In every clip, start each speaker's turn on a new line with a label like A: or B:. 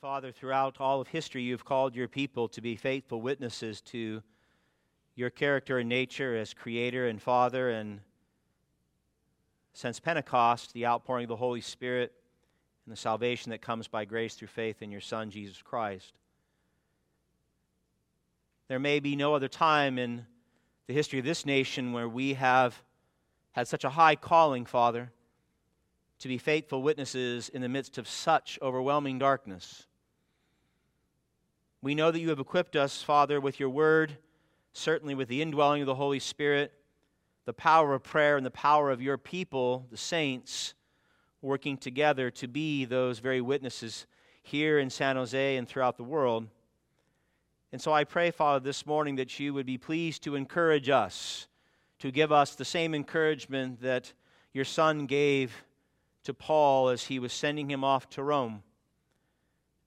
A: Father, throughout all of history, you've called your people to be faithful witnesses to your character and nature as Creator and Father. And since Pentecost, the outpouring of the Holy Spirit and the salvation that comes by grace through faith in your Son, Jesus Christ. There may be no other time in the history of this nation where we have had such a high calling, Father to be faithful witnesses in the midst of such overwhelming darkness. We know that you have equipped us, Father, with your word, certainly with the indwelling of the Holy Spirit, the power of prayer, and the power of your people, the saints, working together to be those very witnesses here in San Jose and throughout the world. And so I pray, Father, this morning that you would be pleased to encourage us, to give us the same encouragement that your Son gave to Paul as he was sending him off to Rome.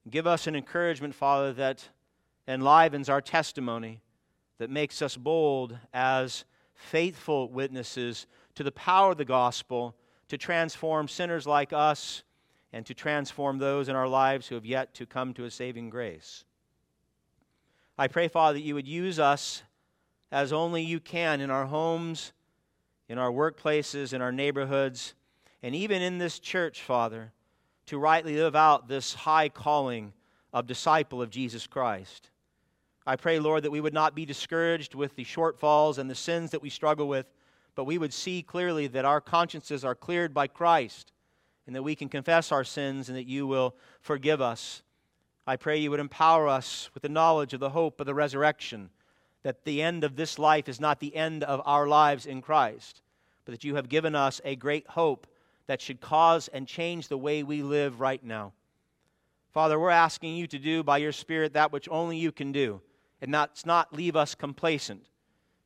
A: Give us an encouragement, Father, that enlivens our testimony, that makes us bold as faithful witnesses to the power of the gospel to transform sinners like us and to transform those in our lives who have yet to come to a saving grace. I pray, Father, that you would use us as only you can in our homes, in our workplaces, in our neighborhoods and even in this church, Father, to rightly live out this high calling of disciple of Jesus Christ. I pray, Lord, that we would not be discouraged with the shortfalls and the sins that we struggle with, but we would see clearly that our consciences are cleared by Christ and that we can confess our sins and that you will forgive us. I pray you would empower us with the knowledge of the hope of the resurrection, that the end of this life is not the end of our lives in Christ, but that you have given us a great hope that should cause and change the way we live right now. Father, we're asking you to do by your Spirit that which only you can do, and that's not leave us complacent,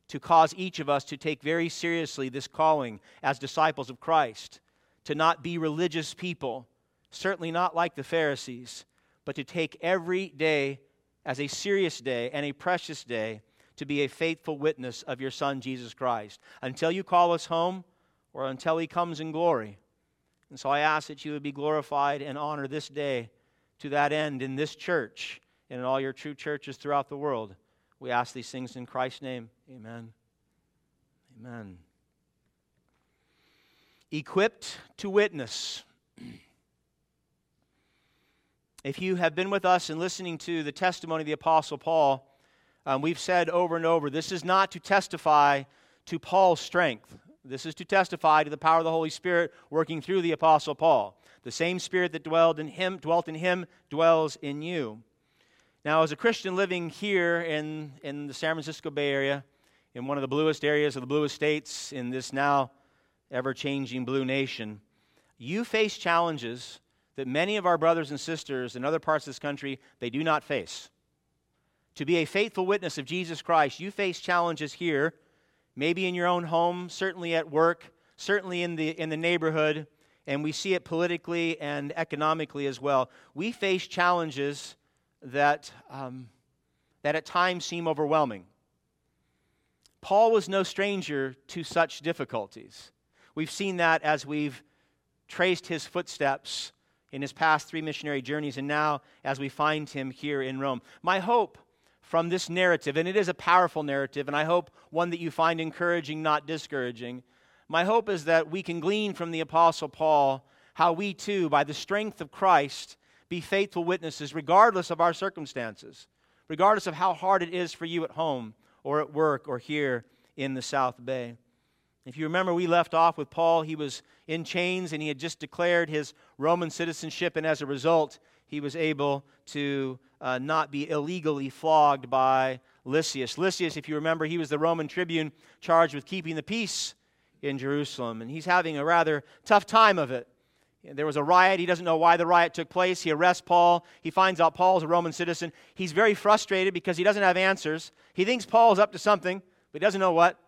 A: to cause each of us to take very seriously this calling as disciples of Christ, to not be religious people, certainly not like the Pharisees, but to take every day as a serious day and a precious day to be a faithful witness of your Son, Jesus Christ, until you call us home or until he comes in glory. And so I ask that you would be glorified and honored this day to that end in this church and in all your true churches throughout the world. We ask these things in Christ's name. Amen. Amen. Equipped to witness. If you have been with us and listening to the testimony of the Apostle Paul, um, we've said over and over this is not to testify to Paul's strength. This is to testify to the power of the Holy Spirit working through the Apostle Paul. The same Spirit that dwelled in him, dwelt in him dwells in you. Now, as a Christian living here in, in the San Francisco Bay Area, in one of the bluest areas of the bluest states in this now ever changing blue nation, you face challenges that many of our brothers and sisters in other parts of this country they do not face. To be a faithful witness of Jesus Christ, you face challenges here maybe in your own home, certainly at work, certainly in the, in the neighborhood, and we see it politically and economically as well. We face challenges that, um, that at times seem overwhelming. Paul was no stranger to such difficulties. We've seen that as we've traced his footsteps in his past three missionary journeys, and now as we find him here in Rome. My hope from this narrative, and it is a powerful narrative, and I hope one that you find encouraging, not discouraging. My hope is that we can glean from the Apostle Paul how we too, by the strength of Christ, be faithful witnesses regardless of our circumstances, regardless of how hard it is for you at home or at work or here in the South Bay. If you remember, we left off with Paul. He was in chains and he had just declared his Roman citizenship, and as a result, he was able to uh, not be illegally flogged by Lysias. Lysias, if you remember, he was the Roman tribune charged with keeping the peace in Jerusalem, and he's having a rather tough time of it. There was a riot. He doesn't know why the riot took place. He arrests Paul. He finds out Paul's a Roman citizen. He's very frustrated because he doesn't have answers. He thinks Paul's up to something, but he doesn't know what.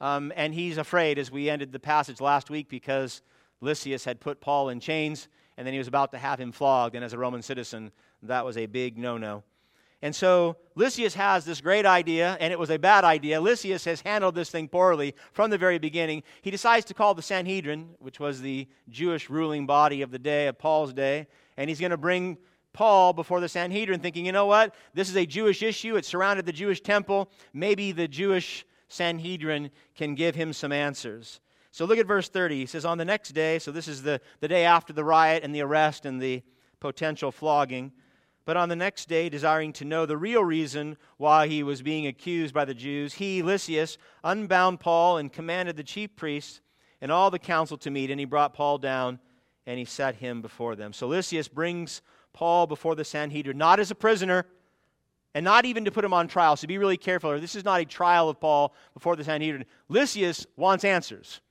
A: Um, and he's afraid, as we ended the passage last week, because Lysias had put Paul in chains and then he was about to have him flogged. And as a Roman citizen, that was a big no no. And so Lysias has this great idea, and it was a bad idea. Lysias has handled this thing poorly from the very beginning. He decides to call the Sanhedrin, which was the Jewish ruling body of the day, of Paul's day, and he's going to bring Paul before the Sanhedrin, thinking, you know what? This is a Jewish issue. It surrounded the Jewish temple. Maybe the Jewish Sanhedrin can give him some answers. So look at verse 30. He says, On the next day, so this is the, the day after the riot and the arrest and the potential flogging. But on the next day, desiring to know the real reason why he was being accused by the Jews, he, Lysias, unbound Paul and commanded the chief priests and all the council to meet. And he brought Paul down and he set him before them. So Lysias brings Paul before the Sanhedrin, not as a prisoner, and not even to put him on trial. So be really careful. This is not a trial of Paul before the Sanhedrin. Lysias wants answers.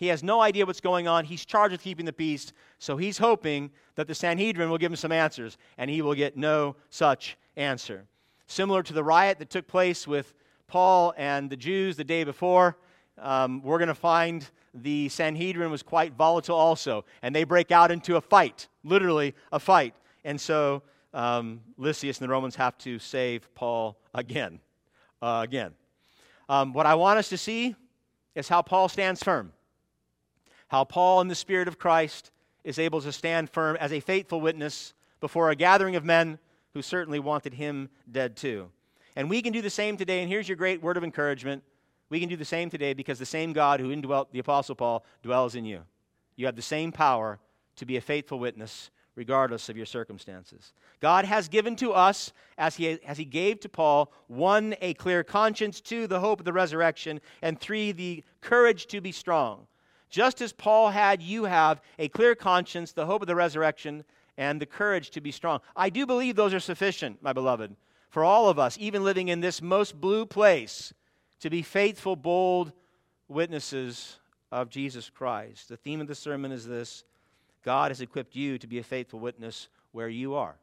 A: He has no idea what's going on. He's charged with keeping the peace, so he's hoping that the Sanhedrin will give him some answers, and he will get no such answer. Similar to the riot that took place with Paul and the Jews the day before, um, we're going to find the Sanhedrin was quite volatile also, and they break out into a fight, literally a fight. And so um, Lysias and the Romans have to save Paul again. Uh, again. Um, what I want us to see is how Paul stands firm. How Paul, in the Spirit of Christ, is able to stand firm as a faithful witness before a gathering of men who certainly wanted him dead too. And we can do the same today. And here's your great word of encouragement. We can do the same today because the same God who indwelt the Apostle Paul dwells in you. You have the same power to be a faithful witness regardless of your circumstances. God has given to us, as he, as he gave to Paul, one, a clear conscience, two, the hope of the resurrection, and three, the courage to be strong. Just as Paul had, you have a clear conscience, the hope of the resurrection, and the courage to be strong. I do believe those are sufficient, my beloved, for all of us, even living in this most blue place, to be faithful, bold witnesses of Jesus Christ. The theme of the sermon is this God has equipped you to be a faithful witness where you are.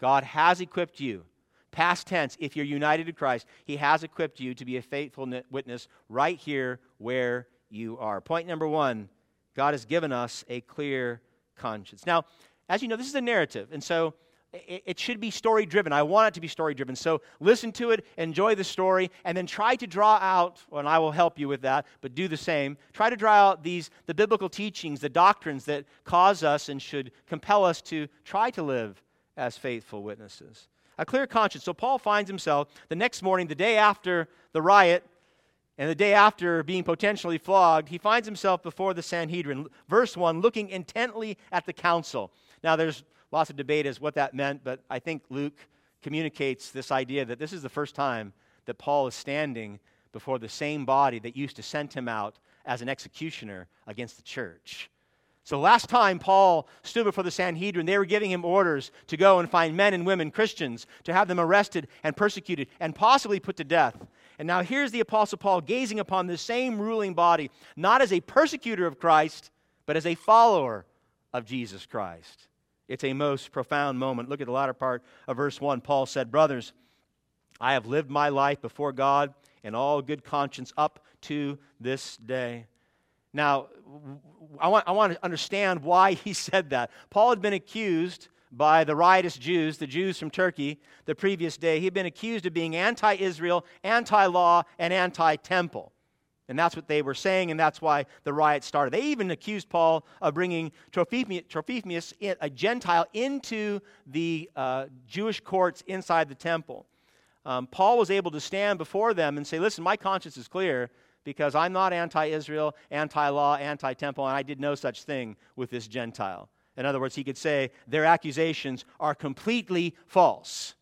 A: God has equipped you. Past tense, if you're united to Christ, He has equipped you to be a faithful witness right here where you are. Point number one God has given us a clear conscience. Now, as you know, this is a narrative, and so it, should be story driven. I want it to be story driven. So listen to it, enjoy the story, and then try to draw out, and I will help you with that, but do the same. Try to draw out these the biblical teachings, the doctrines that cause us and should compel us to try to live as faithful witnesses. A clear conscience. So Paul finds himself the next morning, the day after the riot, and the day after being potentially flogged, he finds himself before the Sanhedrin. Verse 1, looking intently at the council. Now, there's lots of debate as what that meant, but I think Luke communicates this idea that this is the first time that Paul is standing before the same body that used to send him out as an executioner against the church. So, last time Paul stood before the Sanhedrin, they were giving him orders to go and find men and women, Christians, to have them arrested and persecuted and possibly put to death. And now here's the Apostle Paul gazing upon the same ruling body, not as a persecutor of Christ, but as a follower of Jesus Christ. It's a most profound moment. Look at the latter part of verse 1. Paul said, Brothers, I have lived my life before God in all good conscience up to this day. Now, I want, I want to understand why he said that. Paul had been accused by the riotous Jews, the Jews from Turkey, the previous day. He had been accused of being anti Israel, anti law, and anti temple. And that's what they were saying, and that's why the riot started. They even accused Paul of bringing Trophimus, a Gentile, into the uh, Jewish courts inside the temple. Um, Paul was able to stand before them and say, Listen, my conscience is clear because I'm not anti Israel, anti law, anti temple, and I did no such thing with this Gentile. In other words, he could say, Their accusations are completely false.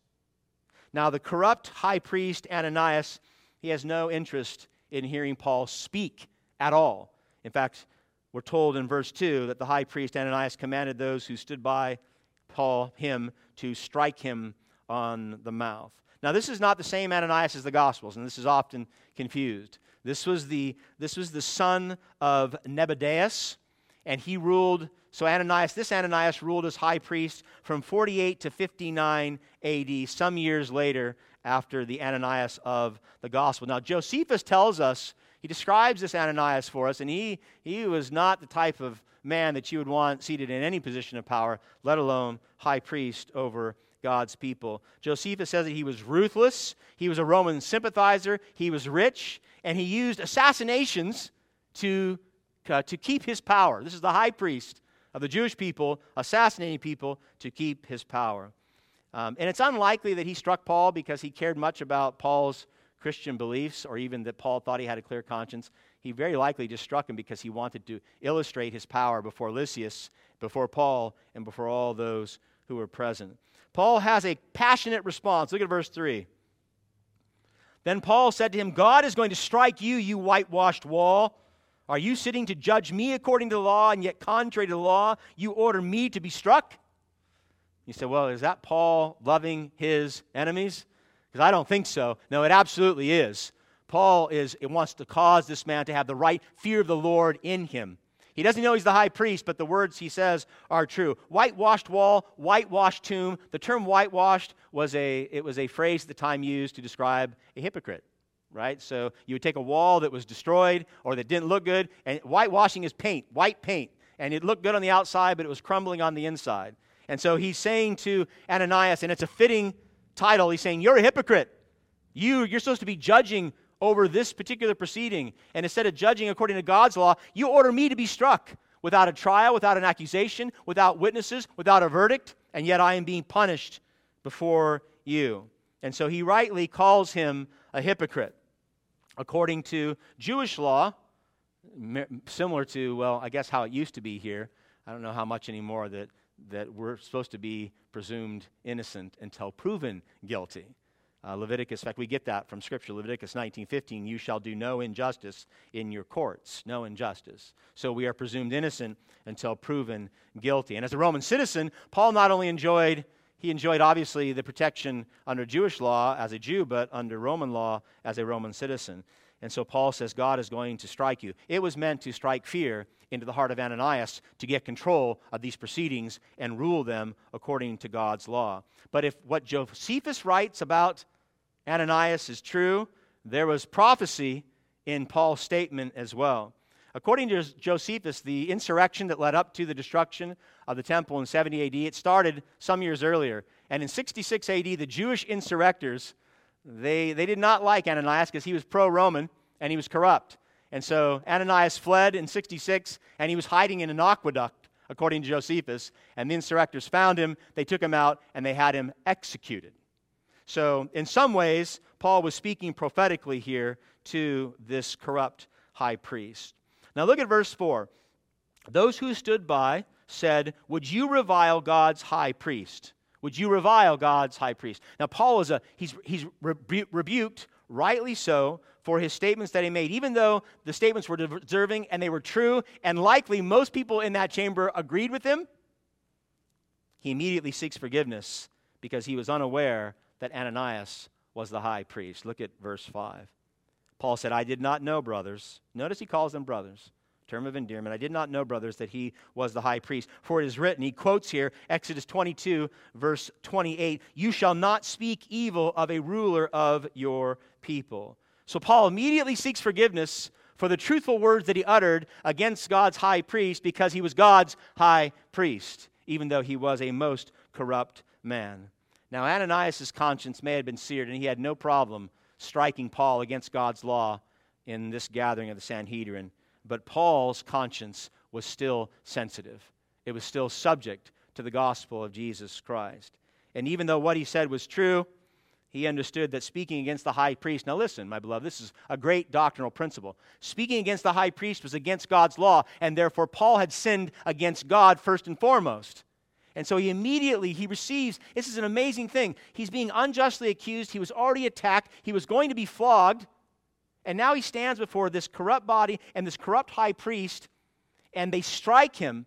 A: Now, the corrupt high priest Ananias, he has no interest in hearing Paul speak at all. In fact, we're told in verse 2 that the high priest Ananias commanded those who stood by Paul, him, to strike him on the mouth. Now, this is not the same Ananias as the Gospels, and this is often confused. This was the, this was the son of Nebuchadnezzar, and he ruled. So, Ananias, this Ananias ruled as high priest from 48 to 59 AD, some years later after the Ananias of the gospel. Now, Josephus tells us, he describes this Ananias for us, and he, he was not the type of man that you would want seated in any position of power, let alone high priest over God's people. Josephus says that he was ruthless, he was a Roman sympathizer, he was rich, and he used assassinations to, uh, to keep his power. This is the high priest of the Jewish people, assassinating people to keep his power. Um, and it's unlikely that he struck Paul because he cared much about Paul's Christian beliefs or even that Paul thought he had a clear conscience. He very likely just struck him because he wanted to illustrate his power before Lysias, before Paul, and before all those who were present. Paul has a passionate response. Look at verse 3. Then Paul said to him, God is going to strike you, you whitewashed wall. Are you sitting to judge me according to the law, and yet contrary to the law, you order me to be struck? You say, well, is that Paul loving his enemies? Because I don't think so. No, it absolutely is. Paul is it wants to cause this man to have the right fear of the Lord in him. He doesn't know he's the high priest, but the words he says are true. Whitewashed wall, whitewashed tomb. The term whitewashed was a it was a phrase at the time used to describe a hypocrite right? So you would take a wall that was destroyed or that didn't look good, and whitewashing is paint, white paint. And it looked good on the outside, but it was crumbling on the inside. And so he's saying to Ananias, and it's a fitting title, he's saying, You're a hypocrite. You, you're supposed to be judging over this particular proceeding. And instead of judging according to God's law, you order me to be struck without a trial, without an accusation, without witnesses, without a verdict, and yet I am being punished before you. And so he rightly calls him a hypocrite. According to Jewish law, similar to, well, I guess how it used to be here, I don't know how much anymore that, that we're supposed to be presumed innocent until proven guilty. Uh, Leviticus, in fact, we get that from Scripture. Leviticus 19:15, you shall do no injustice in your courts, no injustice. So we are presumed innocent until proven guilty. And as a Roman citizen, Paul not only enjoyed he enjoyed, obviously, the protection under Jewish law as a Jew, but under Roman law as a Roman citizen. And so Paul says, God is going to strike you. It was meant to strike fear into the heart of Ananias to get control of these proceedings and rule them according to God's law. But if what Josephus writes about Ananias is true, there was prophecy in Paul's statement as well. According to Josephus, the insurrection that led up to the destruction of the temple in 70 AD, it started some years earlier. And in 66 AD, the Jewish insurrectors, they, they did not like Ananias because he was pro-Roman and he was corrupt. And so Ananias fled in 66 and he was hiding in an aqueduct, according to Josephus. And the insurrectors found him, they took him out, and they had him executed. So, in some ways, Paul was speaking prophetically here to this corrupt high priest. Now look at verse 4. Those who stood by said, Would you revile God's high priest? Would you revile God's high priest? Now, Paul is a, he's, he's rebu- rebuked, rightly so, for his statements that he made, even though the statements were deserving and they were true, and likely most people in that chamber agreed with him. He immediately seeks forgiveness because he was unaware that Ananias was the high priest. Look at verse 5. Paul said, I did not know, brothers. Notice he calls them brothers. Term of endearment. I did not know, brothers, that he was the high priest. For it is written, he quotes here Exodus 22, verse 28 You shall not speak evil of a ruler of your people. So Paul immediately seeks forgiveness for the truthful words that he uttered against God's high priest because he was God's high priest, even though he was a most corrupt man. Now, Ananias' conscience may have been seared, and he had no problem striking Paul against God's law in this gathering of the Sanhedrin. But Paul's conscience was still sensitive, it was still subject to the gospel of Jesus Christ. And even though what he said was true, he understood that speaking against the high priest, now listen, my beloved, this is a great doctrinal principle. Speaking against the high priest was against God's law, and therefore Paul had sinned against God first and foremost. And so he immediately he receives this is an amazing thing. He's being unjustly accused, he was already attacked, he was going to be flogged, and now he stands before this corrupt body and this corrupt high priest and they strike him.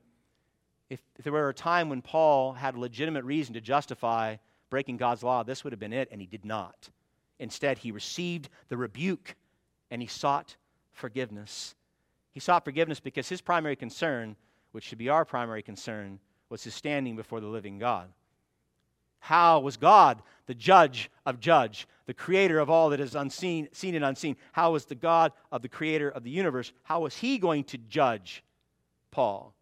A: If, if there were a time when Paul had legitimate reason to justify breaking God's law, this would have been it, and he did not. Instead, he received the rebuke and he sought forgiveness. He sought forgiveness because his primary concern, which should be our primary concern, was his standing before the living God. How was God the judge of judge, the creator of all that is unseen, seen and unseen? How was the God of the creator of the universe? How was he going to judge Paul?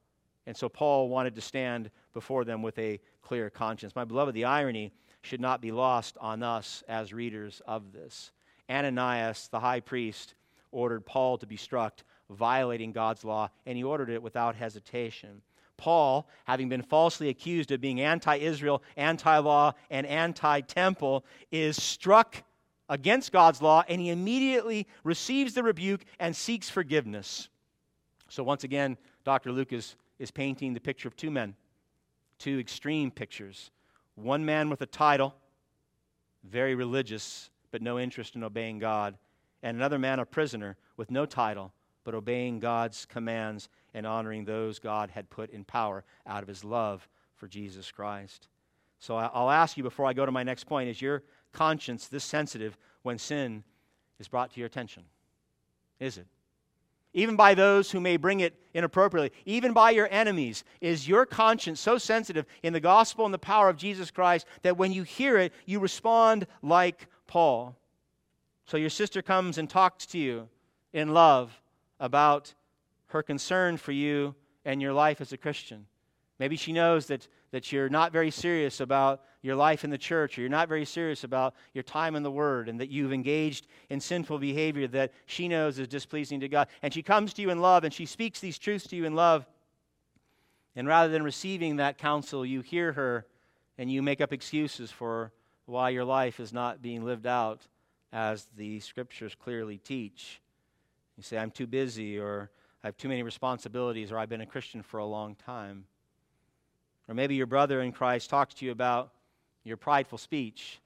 A: And so Paul wanted to stand before them with a clear conscience. My beloved, the irony should not be lost on us as readers of this. Ananias, the high priest, ordered Paul to be struck, violating God's law, and he ordered it without hesitation. Paul, having been falsely accused of being anti Israel, anti law, and anti temple, is struck against God's law and he immediately receives the rebuke and seeks forgiveness. So, once again, Dr. Luke is, is painting the picture of two men, two extreme pictures. One man with a title, very religious, but no interest in obeying God, and another man, a prisoner, with no title, but obeying God's commands and honoring those God had put in power out of his love for Jesus Christ. So I'll ask you before I go to my next point is your conscience this sensitive when sin is brought to your attention? Is it? Even by those who may bring it inappropriately, even by your enemies, is your conscience so sensitive in the gospel and the power of Jesus Christ that when you hear it, you respond like Paul? So your sister comes and talks to you in love about her concern for you and your life as a Christian. Maybe she knows that, that you're not very serious about your life in the church, or you're not very serious about your time in the Word, and that you've engaged in sinful behavior that she knows is displeasing to God. And she comes to you in love, and she speaks these truths to you in love. And rather than receiving that counsel, you hear her and you make up excuses for why your life is not being lived out as the scriptures clearly teach. You say, I'm too busy, or I have too many responsibilities, or I've been a Christian for a long time. Or maybe your brother in Christ talks to you about your prideful speech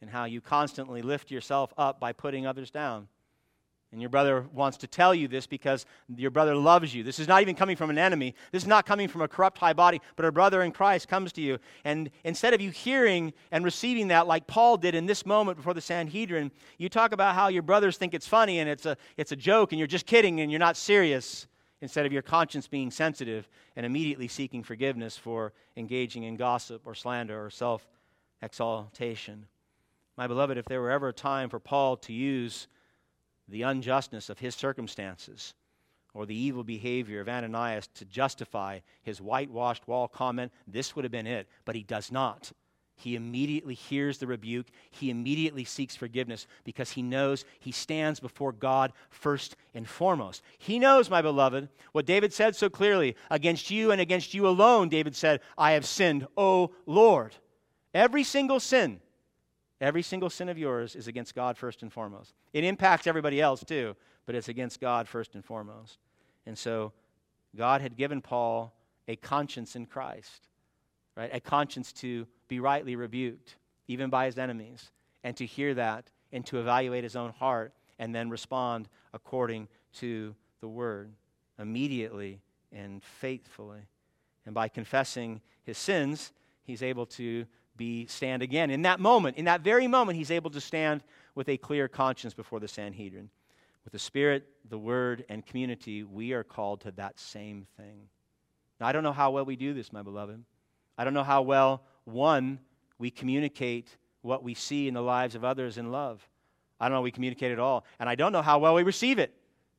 A: and how you constantly lift yourself up by putting others down. And your brother wants to tell you this because your brother loves you. This is not even coming from an enemy. This is not coming from a corrupt high body, but a brother in Christ comes to you. And instead of you hearing and receiving that like Paul did in this moment before the Sanhedrin, you talk about how your brothers think it's funny and it's a, it's a joke and you're just kidding and you're not serious instead of your conscience being sensitive and immediately seeking forgiveness for engaging in gossip or slander or self exaltation. My beloved, if there were ever a time for Paul to use the unjustness of his circumstances or the evil behavior of Ananias to justify his whitewashed wall comment, this would have been it, but he does not he immediately hears the rebuke. He immediately seeks forgiveness because he knows he stands before God first and foremost. He knows, my beloved, what David said so clearly Against you and against you alone, David said, I have sinned, O Lord. Every single sin, every single sin of yours is against God first and foremost. It impacts everybody else too, but it's against God first and foremost. And so God had given Paul a conscience in Christ, right? A conscience to be rightly rebuked, even by his enemies, and to hear that and to evaluate his own heart and then respond according to the word immediately and faithfully. And by confessing his sins, he's able to be stand again. In that moment, in that very moment, he's able to stand with a clear conscience before the Sanhedrin. With the Spirit, the Word, and community, we are called to that same thing. Now, I don't know how well we do this, my beloved. I don't know how well one, we communicate what we see in the lives of others in love. I don't know we communicate at all. And I don't know how well we receive it.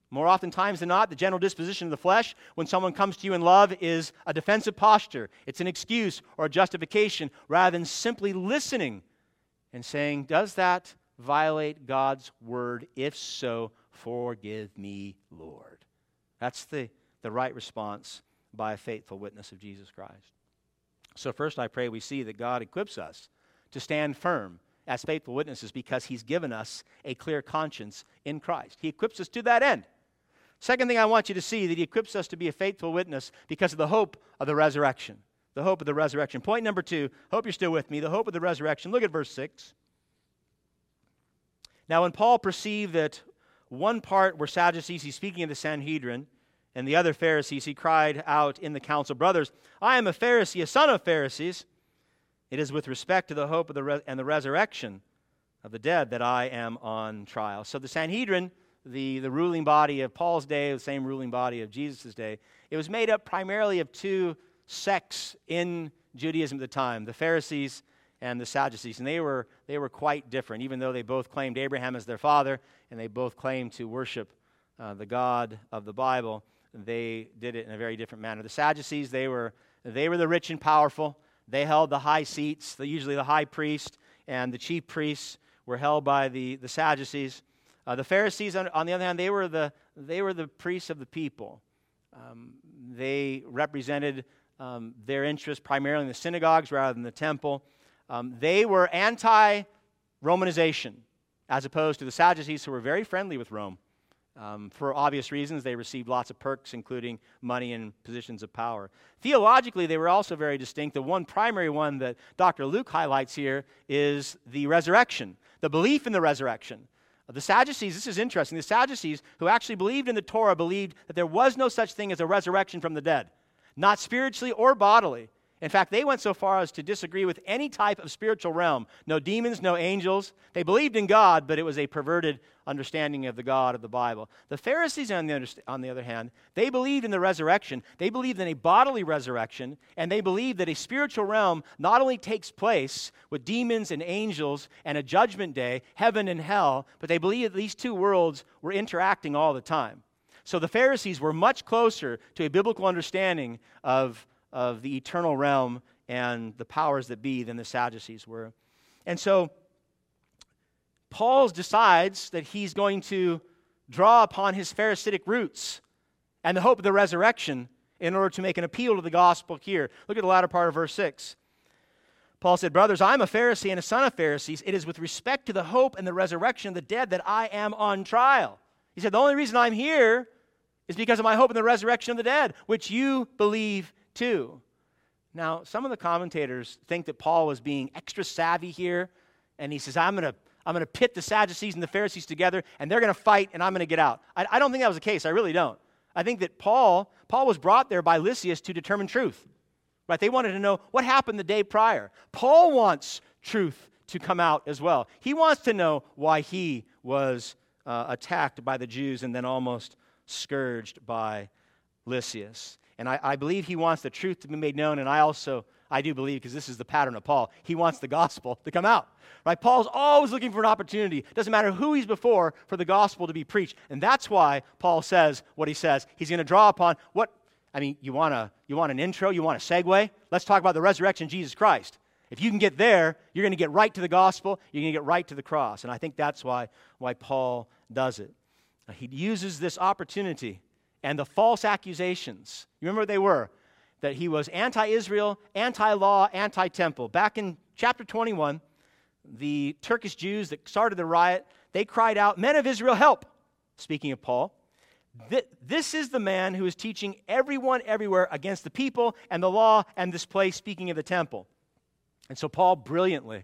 A: More often times than not, the general disposition of the flesh when someone comes to you in love is a defensive posture. It's an excuse or a justification rather than simply listening and saying, Does that violate God's word? If so, forgive me, Lord. That's the, the right response by a faithful witness of Jesus Christ. So, first, I pray we see that God equips us to stand firm as faithful witnesses because He's given us a clear conscience in Christ. He equips us to that end. Second thing I want you to see that He equips us to be a faithful witness because of the hope of the resurrection. The hope of the resurrection. Point number two, hope you're still with me. The hope of the resurrection. Look at verse 6. Now, when Paul perceived that one part were Sadducees, he's speaking of the Sanhedrin, and the other Pharisees, he cried out in the council, Brothers, I am a Pharisee, a son of Pharisees. It is with respect to the hope of the re- and the resurrection of the dead that I am on trial. So the Sanhedrin, the, the ruling body of Paul's day, the same ruling body of Jesus' day, it was made up primarily of two sects in Judaism at the time the Pharisees and the Sadducees. And they were, they were quite different, even though they both claimed Abraham as their father and they both claimed to worship uh, the God of the Bible they did it in a very different manner. The Sadducees, they were, they were the rich and powerful. They held the high seats, the, usually the high priest and the chief priests were held by the, the Sadducees. Uh, the Pharisees, on, on, the other hand, they were the, they were the priests of the people. Um, they represented um, their interests primarily in the synagogues rather than the temple. Um, they were anti Romanization, as opposed to the Sadducees, who were very friendly with Rome. Um, for obvious reasons, they received lots of perks, including money and positions of power. Theologically, they were also very distinct. The one primary one that Dr. Luke highlights here is the resurrection, the belief in the resurrection. The Sadducees, this is interesting. The Sadducees, who actually believed in the Torah, believed that there was no such thing as a resurrection from the dead, not spiritually or bodily. In fact, they went so far as to disagree with any type of spiritual realm. No demons, no angels. They believed in God, but it was a perverted understanding of the God of the Bible. The Pharisees, on the, on the other hand, they believed in the resurrection. They believed in a bodily resurrection, and they believed that a spiritual realm not only takes place with demons and angels and a judgment day, heaven and hell, but they believed that these two worlds were interacting all the time. So the Pharisees were much closer to a biblical understanding of of the eternal realm and the powers that be than the Sadducees were. And so Paul decides that he's going to draw upon his Pharisaic roots and the hope of the resurrection in order to make an appeal to the gospel here. Look at the latter part of verse 6. Paul said, Brothers, I'm a Pharisee and a son of Pharisees. It is with respect to the hope and the resurrection of the dead that I am on trial. He said, The only reason I'm here is because of my hope in the resurrection of the dead, which you believe Now, some of the commentators think that Paul was being extra savvy here, and he says, I'm going to I'm going to pit the Sadducees and the Pharisees together, and they're going to fight, and I'm going to get out. I, I don't think that was the case. I really don't. I think that Paul, Paul was brought there by Lysias to determine truth. Right? They wanted to know what happened the day prior. Paul wants truth to come out as well. He wants to know why he was uh, attacked by the Jews and then almost scourged by Lysias. And I, I, believe he wants the truth to be made known. And I also, I do believe, because this is the pattern of Paul, he wants the gospel to come out. Right? Paul's always looking for an opportunity. Doesn't matter who he's before for the gospel to be preached. And that's why Paul says what he says. He's going to draw upon what, I mean, you want, a, you want an intro? You want a segue? Let's talk about the resurrection of Jesus Christ. If you can get there, you're going to get right to the gospel. You're going to get right to the cross. And I think that's why, why Paul does it. He uses this opportunity and the false accusations. You remember what they were? That he was anti Israel, anti law, anti temple. Back in chapter 21, the Turkish Jews that started the riot, they cried out, Men of Israel, help! Speaking of Paul. This is the man who is teaching everyone everywhere against the people and the law and this place, speaking of the temple. And so, Paul brilliantly,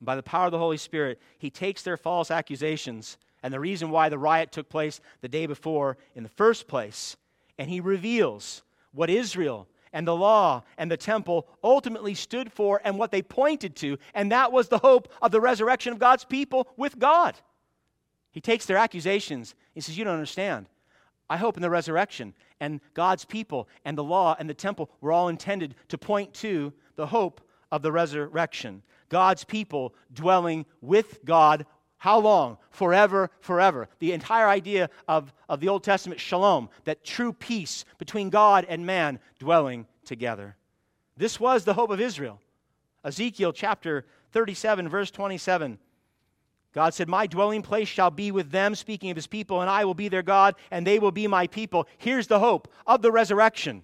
A: by the power of the Holy Spirit, he takes their false accusations and the reason why the riot took place the day before in the first place. And he reveals what Israel and the law and the temple ultimately stood for and what they pointed to, and that was the hope of the resurrection of God's people with God. He takes their accusations. He says, You don't understand. I hope in the resurrection, and God's people and the law and the temple were all intended to point to the hope of the resurrection. God's people dwelling with God how long? Forever, forever. The entire idea of, of the Old Testament, shalom, that true peace between God and man dwelling together. This was the hope of Israel. Ezekiel chapter 37, verse 27. God said, My dwelling place shall be with them, speaking of his people, and I will be their God, and they will be my people. Here's the hope of the resurrection.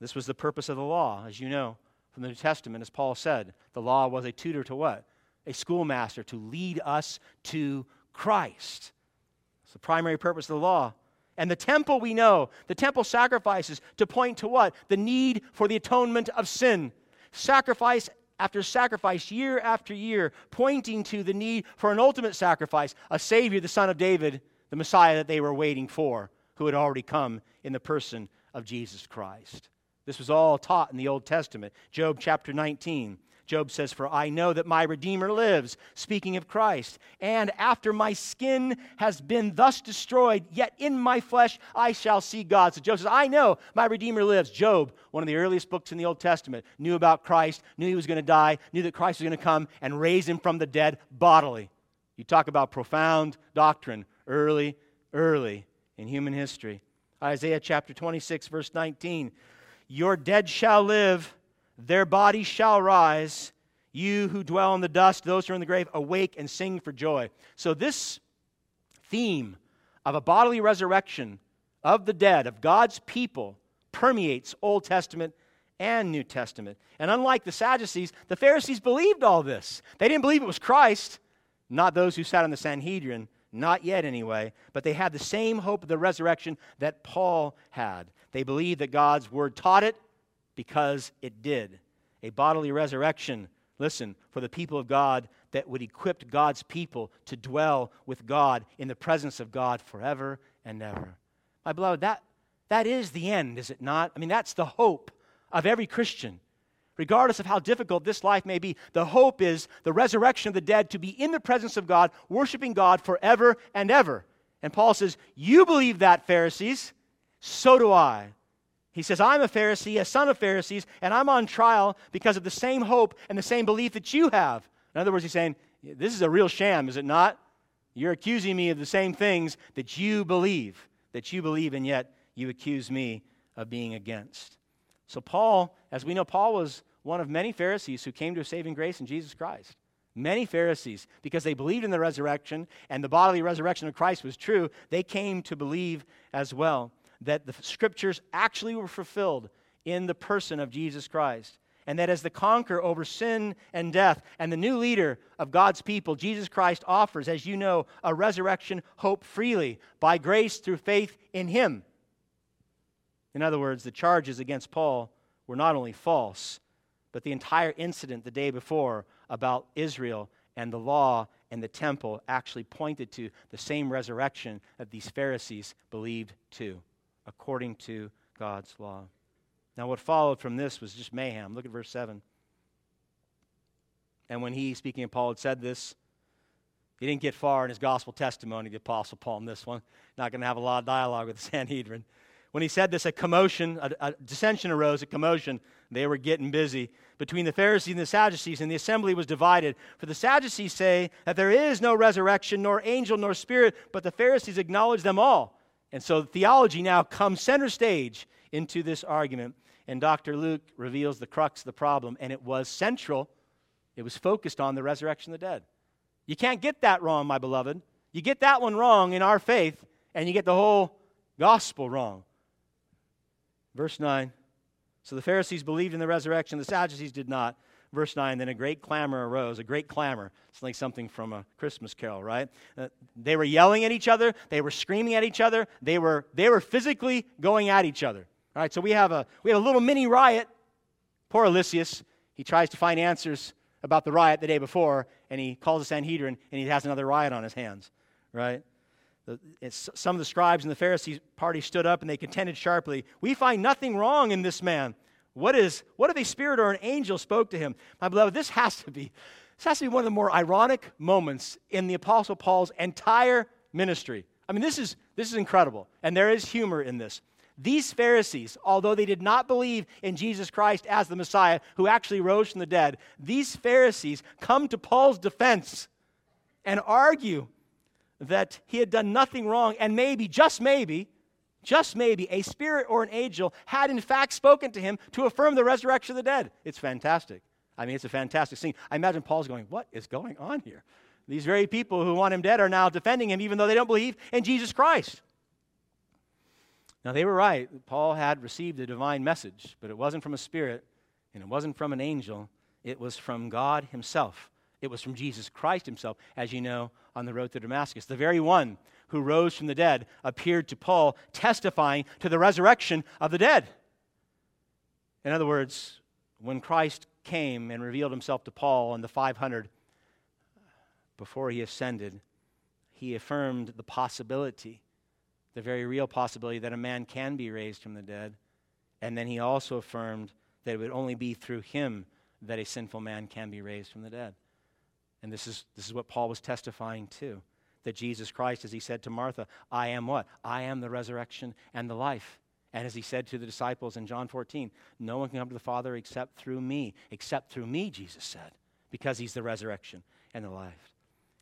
A: This was the purpose of the law, as you know from the New Testament, as Paul said. The law was a tutor to what? A schoolmaster to lead us to Christ. It's the primary purpose of the law. And the temple, we know, the temple sacrifices to point to what? The need for the atonement of sin. Sacrifice after sacrifice, year after year, pointing to the need for an ultimate sacrifice, a Savior, the Son of David, the Messiah that they were waiting for, who had already come in the person of Jesus Christ. This was all taught in the Old Testament. Job chapter 19. Job says, For I know that my Redeemer lives, speaking of Christ. And after my skin has been thus destroyed, yet in my flesh I shall see God. So Job says, I know my Redeemer lives. Job, one of the earliest books in the Old Testament, knew about Christ, knew he was going to die, knew that Christ was going to come and raise him from the dead bodily. You talk about profound doctrine early, early in human history. Isaiah chapter 26, verse 19. Your dead shall live their bodies shall rise. You who dwell in the dust, those who are in the grave, awake and sing for joy. So, this theme of a bodily resurrection of the dead, of God's people, permeates Old Testament and New Testament. And unlike the Sadducees, the Pharisees believed all this. They didn't believe it was Christ, not those who sat on the Sanhedrin, not yet anyway, but they had the same hope of the resurrection that Paul had. They believed that God's word taught it because it did. A bodily resurrection, listen, for the people of God that would equip God's people to dwell with God in the presence of God forever and ever. My beloved, that, that is the end, is it not? I mean, that's the hope of every Christian. Regardless of how difficult this life may be, the hope is the resurrection of the dead to be in the presence of God, worshiping God forever and ever. And Paul says, You believe that, Pharisees. So do I. He says, I'm a Pharisee, a son of Pharisees, and I'm on trial because of the same hope and the same belief that you have. In other words, he's saying, This is a real sham, is it not? You're accusing me of the same things that you believe, that you believe, and yet you accuse me of being against. So, Paul, as we know, Paul was one of many Pharisees who came to a saving grace in Jesus Christ. Many Pharisees, because they believed in the resurrection and the bodily resurrection of Christ was true, they came to believe as well that the scriptures actually were fulfilled in the person of Jesus Christ. And that as the conqueror over sin and death and the new leader of God's people, Jesus Christ offers, as you know, a resurrection hope freely by grace through faith in Him. In other words, the charges against Paul were not only false, but the entire incident the day before about Israel and the law and the temple actually pointed to the same resurrection that these Pharisees believed to, according to God's law. Now, what followed from this was just mayhem. Look at verse 7. And when he, speaking of Paul, had said this, he didn't get far in his gospel testimony, the Apostle Paul, in this one. Not going to have a lot of dialogue with the Sanhedrin. When he said this, a commotion, a, a, dissension arose, a commotion. They were getting busy between the Pharisees and the Sadducees, and the assembly was divided. For the Sadducees say that there is no resurrection, nor angel, nor spirit, but the Pharisees acknowledge them all. And so theology now comes center stage into this argument. And Dr. Luke reveals the crux of the problem, and it was central. It was focused on the resurrection of the dead. You can't get that wrong, my beloved. You get that one wrong in our faith, and you get the whole gospel wrong. Verse 9. So the Pharisees believed in the resurrection, the Sadducees did not. Verse 9, then a great clamor arose, a great clamor. It's like something from a Christmas carol, right? Uh, they were yelling at each other, they were screaming at each other, they were, they were physically going at each other. All right, so we have, a, we have a little mini riot. Poor Lysias, he tries to find answers about the riot the day before, and he calls the Sanhedrin, and he has another riot on his hands, right? some of the scribes and the Pharisees party stood up and they contended sharply. We find nothing wrong in this man. What is what if a spirit or an angel spoke to him? My beloved, this has to be this has to be one of the more ironic moments in the Apostle Paul's entire ministry. I mean, this is this is incredible, and there is humor in this. These Pharisees, although they did not believe in Jesus Christ as the Messiah who actually rose from the dead, these Pharisees come to Paul's defense and argue that he had done nothing wrong, and maybe, just maybe, just maybe, a spirit or an angel had in fact spoken to him to affirm the resurrection of the dead. It's fantastic. I mean, it's a fantastic scene. I imagine Paul's going, What is going on here? These very people who want him dead are now defending him, even though they don't believe in Jesus Christ. Now, they were right. Paul had received a divine message, but it wasn't from a spirit and it wasn't from an angel, it was from God Himself. It was from Jesus Christ himself, as you know, on the road to Damascus. The very one who rose from the dead appeared to Paul, testifying to the resurrection of the dead. In other words, when Christ came and revealed himself to Paul and the 500 before he ascended, he affirmed the possibility, the very real possibility, that a man can be raised from the dead. And then he also affirmed that it would only be through him that a sinful man can be raised from the dead. And this is, this is what Paul was testifying to that Jesus Christ, as he said to Martha, I am what? I am the resurrection and the life. And as he said to the disciples in John 14, no one can come to the Father except through me, except through me, Jesus said, because he's the resurrection and the life.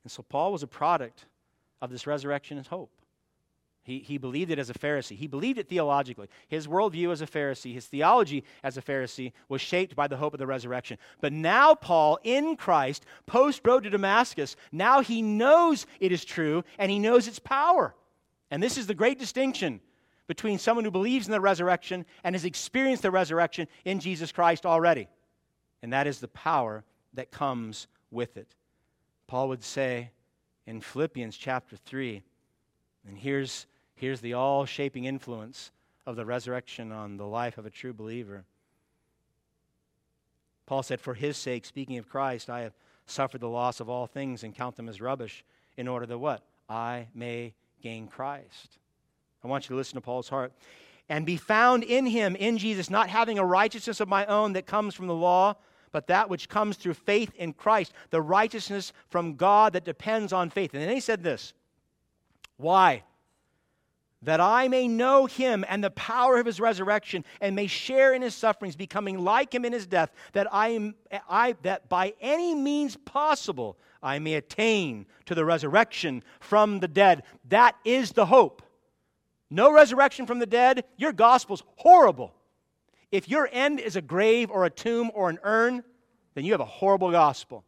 A: And so Paul was a product of this resurrection and hope. He, he believed it as a Pharisee. He believed it theologically. His worldview as a Pharisee, his theology as a Pharisee, was shaped by the hope of the resurrection. But now, Paul, in Christ, post road to Damascus, now he knows it is true and he knows its power. And this is the great distinction between someone who believes in the resurrection and has experienced the resurrection in Jesus Christ already. And that is the power that comes with it. Paul would say in Philippians chapter 3, and here's, here's the all shaping influence of the resurrection on the life of a true believer. Paul said, For his sake, speaking of Christ, I have suffered the loss of all things and count them as rubbish in order that what? I may gain Christ. I want you to listen to Paul's heart. And be found in him, in Jesus, not having a righteousness of my own that comes from the law, but that which comes through faith in Christ, the righteousness from God that depends on faith. And then he said this Why? that I may know him and the power of his resurrection and may share in his sufferings, becoming like him in his death, that I, I that by any means possible I may attain to the resurrection from the dead. That is the hope. No resurrection from the dead, your gospel's horrible. If your end is a grave or a tomb or an urn, then you have a horrible gospel.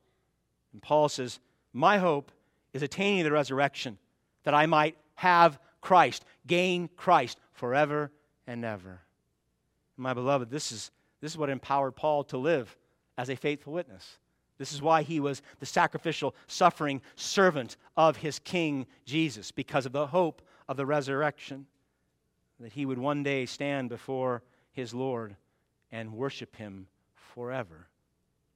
A: And Paul says, My hope is attaining the resurrection, that I might have Christ, gain Christ forever and ever. My beloved, this is, this is what empowered Paul to live as a faithful witness. This is why he was the sacrificial, suffering servant of his King Jesus, because of the hope of the resurrection, that he would one day stand before his Lord and worship him forever.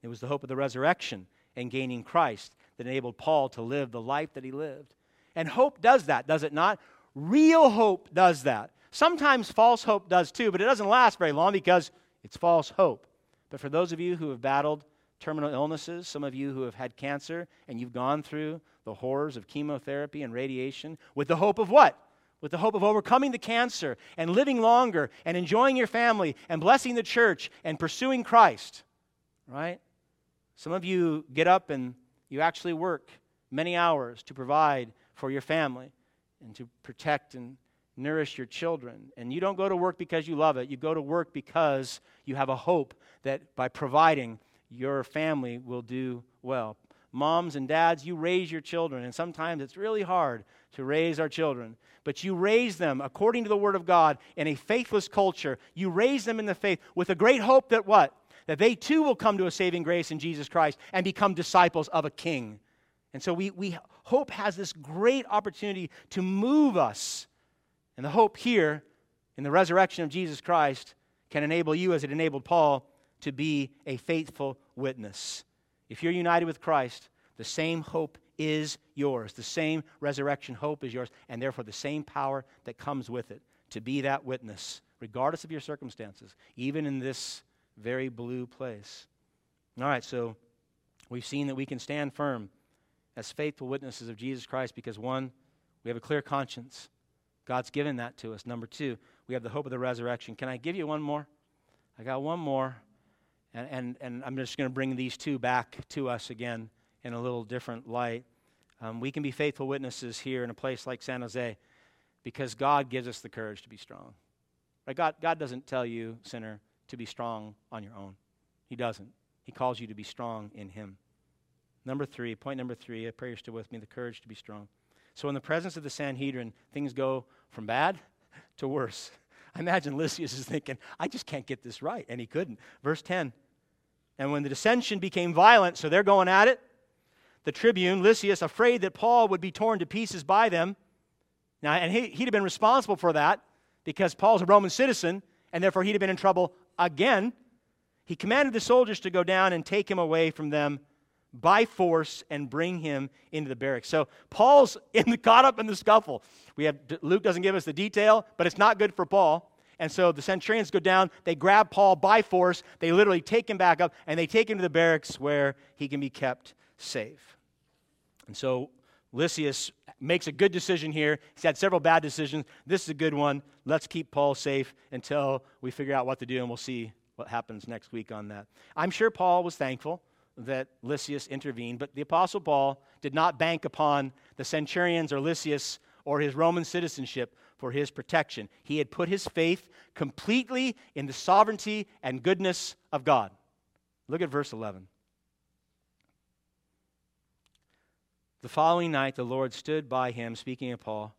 A: It was the hope of the resurrection and gaining Christ that enabled Paul to live the life that he lived. And hope does that, does it not? Real hope does that. Sometimes false hope does too, but it doesn't last very long because it's false hope. But for those of you who have battled terminal illnesses, some of you who have had cancer, and you've gone through the horrors of chemotherapy and radiation with the hope of what? With the hope of overcoming the cancer and living longer and enjoying your family and blessing the church and pursuing Christ, right? Some of you get up and you actually work many hours to provide for your family and to protect and nourish your children. And you don't go to work because you love it, you go to work because you have a hope that by providing, your family will do well. Moms and dads, you raise your children, and sometimes it's really hard to raise our children. But you raise them according to the Word of God in a faithless culture. You raise them in the faith with a great hope that what? That they too will come to a saving grace in Jesus Christ and become disciples of a king. And so we, we hope has this great opportunity to move us. And the hope here in the resurrection of Jesus Christ can enable you, as it enabled Paul, to be a faithful witness. If you're united with Christ, the same hope is yours. The same resurrection hope is yours, and therefore the same power that comes with it to be that witness, regardless of your circumstances, even in this very blue place. All right, so we've seen that we can stand firm as faithful witnesses of Jesus Christ because, one, we have a clear conscience. God's given that to us. Number two, we have the hope of the resurrection. Can I give you one more? I got one more. And, and, and I'm just going to bring these two back to us again in a little different light. Um, we can be faithful witnesses here in a place like San Jose because God gives us the courage to be strong. Right? God, God doesn't tell you, sinner, to be strong on your own. He doesn't. He calls you to be strong in Him. Number three, point number three, I pray you're still with me, the courage to be strong. So, in the presence of the Sanhedrin, things go from bad to worse. I imagine Lysias is thinking, I just can't get this right. And he couldn't. Verse 10 And when the dissension became violent, so they're going at it, the tribune, Lysias, afraid that Paul would be torn to pieces by them. Now, and he, he'd have been responsible for that because Paul's a Roman citizen, and therefore he'd have been in trouble again. He commanded the soldiers to go down and take him away from them by force and bring him into the barracks. So Paul's in the, caught up in the scuffle. We have Luke doesn't give us the detail, but it's not good for Paul. And so the centurions go down, they grab Paul by force, they literally take him back up, and they take him to the barracks where he can be kept safe. And so Lysias makes a good decision here. He's had several bad decisions. This is a good one. Let's keep Paul safe until we figure out what to do, and we'll see what happens next week on that. I'm sure Paul was thankful that Lysias intervened, but the Apostle Paul did not bank upon the centurions or Lysias or his Roman citizenship for his protection. He had put his faith completely in the sovereignty and goodness of God. Look at verse 11. The following night, the Lord stood by him, speaking of Paul,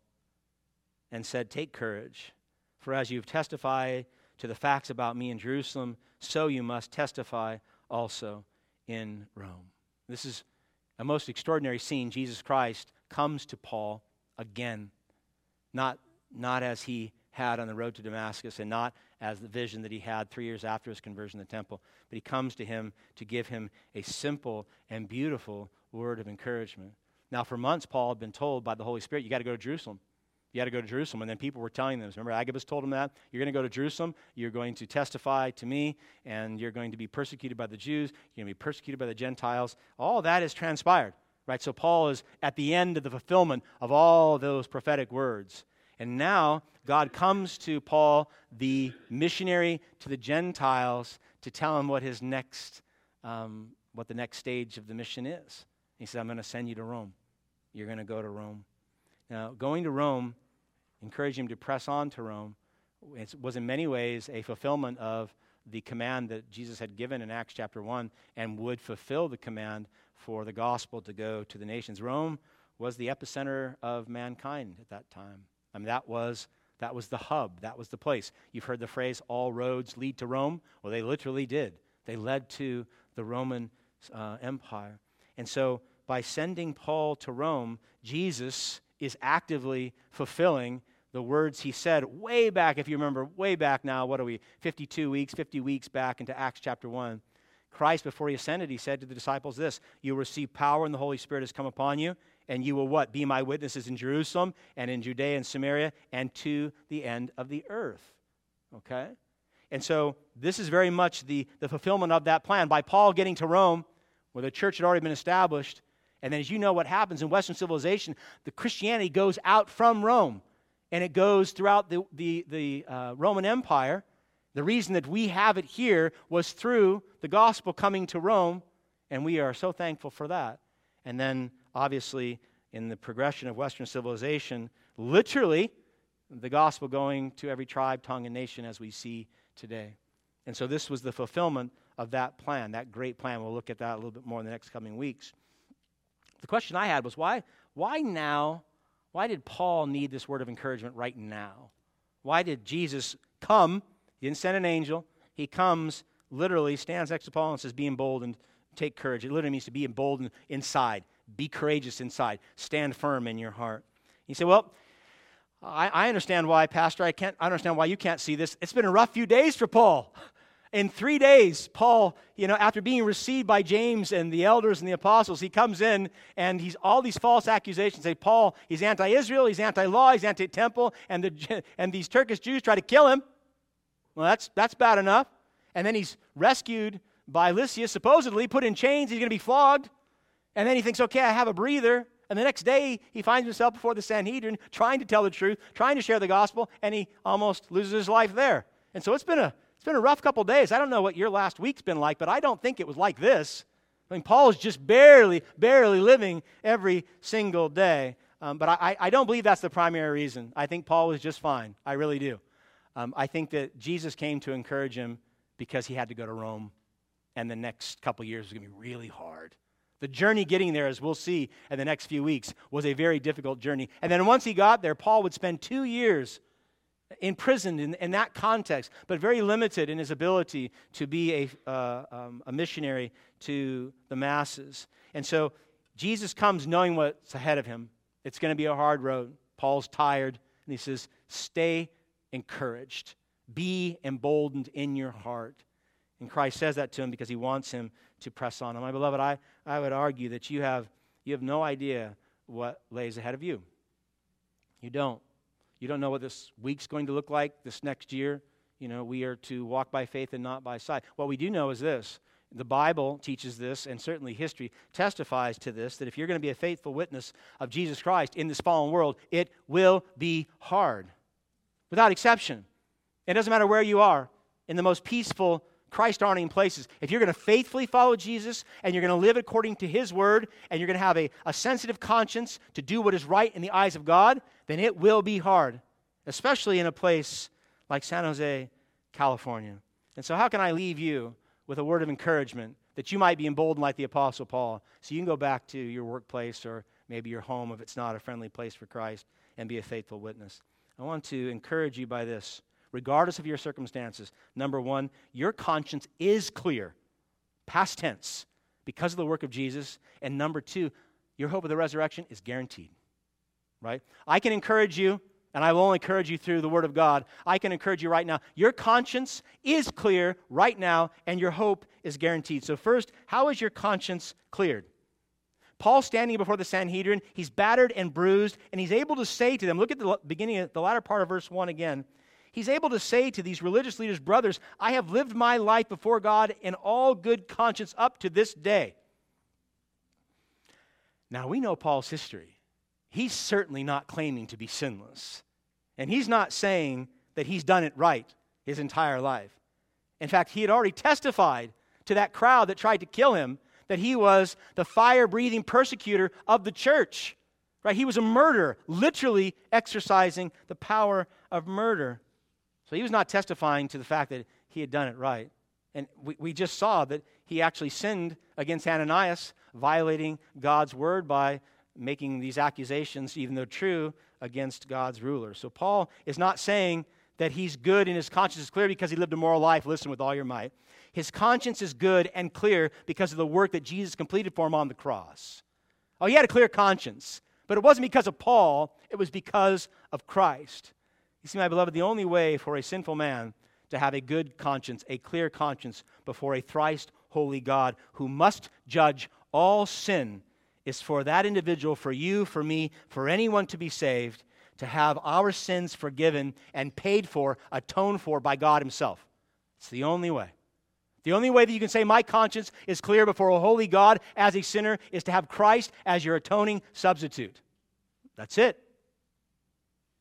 A: and said, Take courage For as you've testified to the facts about me in Jerusalem, so you must testify also in Rome. This is a most extraordinary scene. Jesus Christ comes to Paul again, not, not as he had on the road to Damascus and not as the vision that he had three years after his conversion to the temple, but he comes to him to give him a simple and beautiful word of encouragement. Now, for months, Paul had been told by the Holy Spirit, you got to go to Jerusalem. You got to go to Jerusalem. And then people were telling them, remember, Agabus told him that? You're going to go to Jerusalem. You're going to testify to me, and you're going to be persecuted by the Jews. You're going to be persecuted by the Gentiles. All that has transpired, right? So Paul is at the end of the fulfillment of all those prophetic words. And now God comes to Paul, the missionary to the Gentiles, to tell him what his next, um, what the next stage of the mission is. He said, I'm going to send you to Rome. You're going to go to Rome. Now, going to Rome encouraged him to press on to Rome. It was in many ways a fulfillment of the command that Jesus had given in Acts chapter 1 and would fulfill the command for the gospel to go to the nations. Rome was the epicenter of mankind at that time. I mean, that was, that was the hub, that was the place. You've heard the phrase, all roads lead to Rome. Well, they literally did. They led to the Roman uh, Empire. And so, by sending Paul to Rome, Jesus is actively fulfilling the words he said way back, if you remember, way back now, what are we, 52 weeks, 50 weeks back into Acts chapter 1. Christ, before he ascended, he said to the disciples this You will receive power, and the Holy Spirit has come upon you, and you will what? Be my witnesses in Jerusalem, and in Judea and Samaria, and to the end of the earth. Okay? And so this is very much the, the fulfillment of that plan. By Paul getting to Rome, where the church had already been established, and then, as you know, what happens in Western civilization, the Christianity goes out from Rome and it goes throughout the, the, the uh, Roman Empire. The reason that we have it here was through the gospel coming to Rome, and we are so thankful for that. And then, obviously, in the progression of Western civilization, literally, the gospel going to every tribe, tongue, and nation as we see today. And so, this was the fulfillment of that plan, that great plan. We'll look at that a little bit more in the next coming weeks. The question I had was why, why now? Why did Paul need this word of encouragement right now? Why did Jesus come? He didn't send an angel. He comes, literally, stands next to Paul and says, Be emboldened, take courage. It literally means to be emboldened inside. Be courageous inside. Stand firm in your heart. He said, Well, I, I understand why, Pastor. I can't I understand why you can't see this. It's been a rough few days for Paul. In three days, Paul, you know, after being received by James and the elders and the apostles, he comes in and he's all these false accusations. Say, Paul, he's anti Israel, he's anti law, he's anti temple, and, the, and these Turkish Jews try to kill him. Well, that's, that's bad enough. And then he's rescued by Lysias, supposedly put in chains, he's going to be flogged. And then he thinks, okay, I have a breather. And the next day, he finds himself before the Sanhedrin trying to tell the truth, trying to share the gospel, and he almost loses his life there. And so it's been a it's been a rough couple days. I don't know what your last week's been like, but I don't think it was like this. I mean, Paul is just barely, barely living every single day. Um, but I, I don't believe that's the primary reason. I think Paul was just fine. I really do. Um, I think that Jesus came to encourage him because he had to go to Rome, and the next couple years was going to be really hard. The journey getting there, as we'll see in the next few weeks, was a very difficult journey. And then once he got there, Paul would spend two years imprisoned in, in, that context, but very limited in his ability to be a, uh, um, a missionary to the masses. And so Jesus comes knowing what's ahead of him. It's going to be a hard road. Paul's tired, and he says, Stay encouraged, be emboldened in your heart. And Christ says that to him because he wants him to press on. And my beloved, I, I would argue that you have, you have no idea what lays ahead of you. You don't. You don't know what this week's going to look like this next year. You know, we are to walk by faith and not by sight. What we do know is this the Bible teaches this, and certainly history testifies to this that if you're going to be a faithful witness of Jesus Christ in this fallen world, it will be hard, without exception. It doesn't matter where you are, in the most peaceful, Christ honoring places. If you're going to faithfully follow Jesus and you're going to live according to His word and you're going to have a, a sensitive conscience to do what is right in the eyes of God, then it will be hard, especially in a place like San Jose, California. And so, how can I leave you with a word of encouragement that you might be emboldened like the Apostle Paul so you can go back to your workplace or maybe your home if it's not a friendly place for Christ and be a faithful witness? I want to encourage you by this. Regardless of your circumstances. Number one, your conscience is clear, past tense, because of the work of Jesus. And number two, your hope of the resurrection is guaranteed, right? I can encourage you, and I will only encourage you through the Word of God. I can encourage you right now. Your conscience is clear right now, and your hope is guaranteed. So, first, how is your conscience cleared? Paul standing before the Sanhedrin, he's battered and bruised, and he's able to say to them, look at the beginning, the latter part of verse 1 again. He's able to say to these religious leaders, brothers, I have lived my life before God in all good conscience up to this day. Now, we know Paul's history. He's certainly not claiming to be sinless. And he's not saying that he's done it right his entire life. In fact, he had already testified to that crowd that tried to kill him that he was the fire breathing persecutor of the church. Right? He was a murderer, literally exercising the power of murder. So he was not testifying to the fact that he had done it right. And we, we just saw that he actually sinned against Ananias, violating God's word by making these accusations, even though true, against God's ruler. So Paul is not saying that he's good and his conscience is clear because he lived a moral life. Listen with all your might. His conscience is good and clear because of the work that Jesus completed for him on the cross. Oh, he had a clear conscience, but it wasn't because of Paul, it was because of Christ. You see, my beloved, the only way for a sinful man to have a good conscience, a clear conscience before a thrice holy God who must judge all sin is for that individual, for you, for me, for anyone to be saved, to have our sins forgiven and paid for, atoned for by God Himself. It's the only way. The only way that you can say, My conscience is clear before a holy God as a sinner is to have Christ as your atoning substitute. That's it.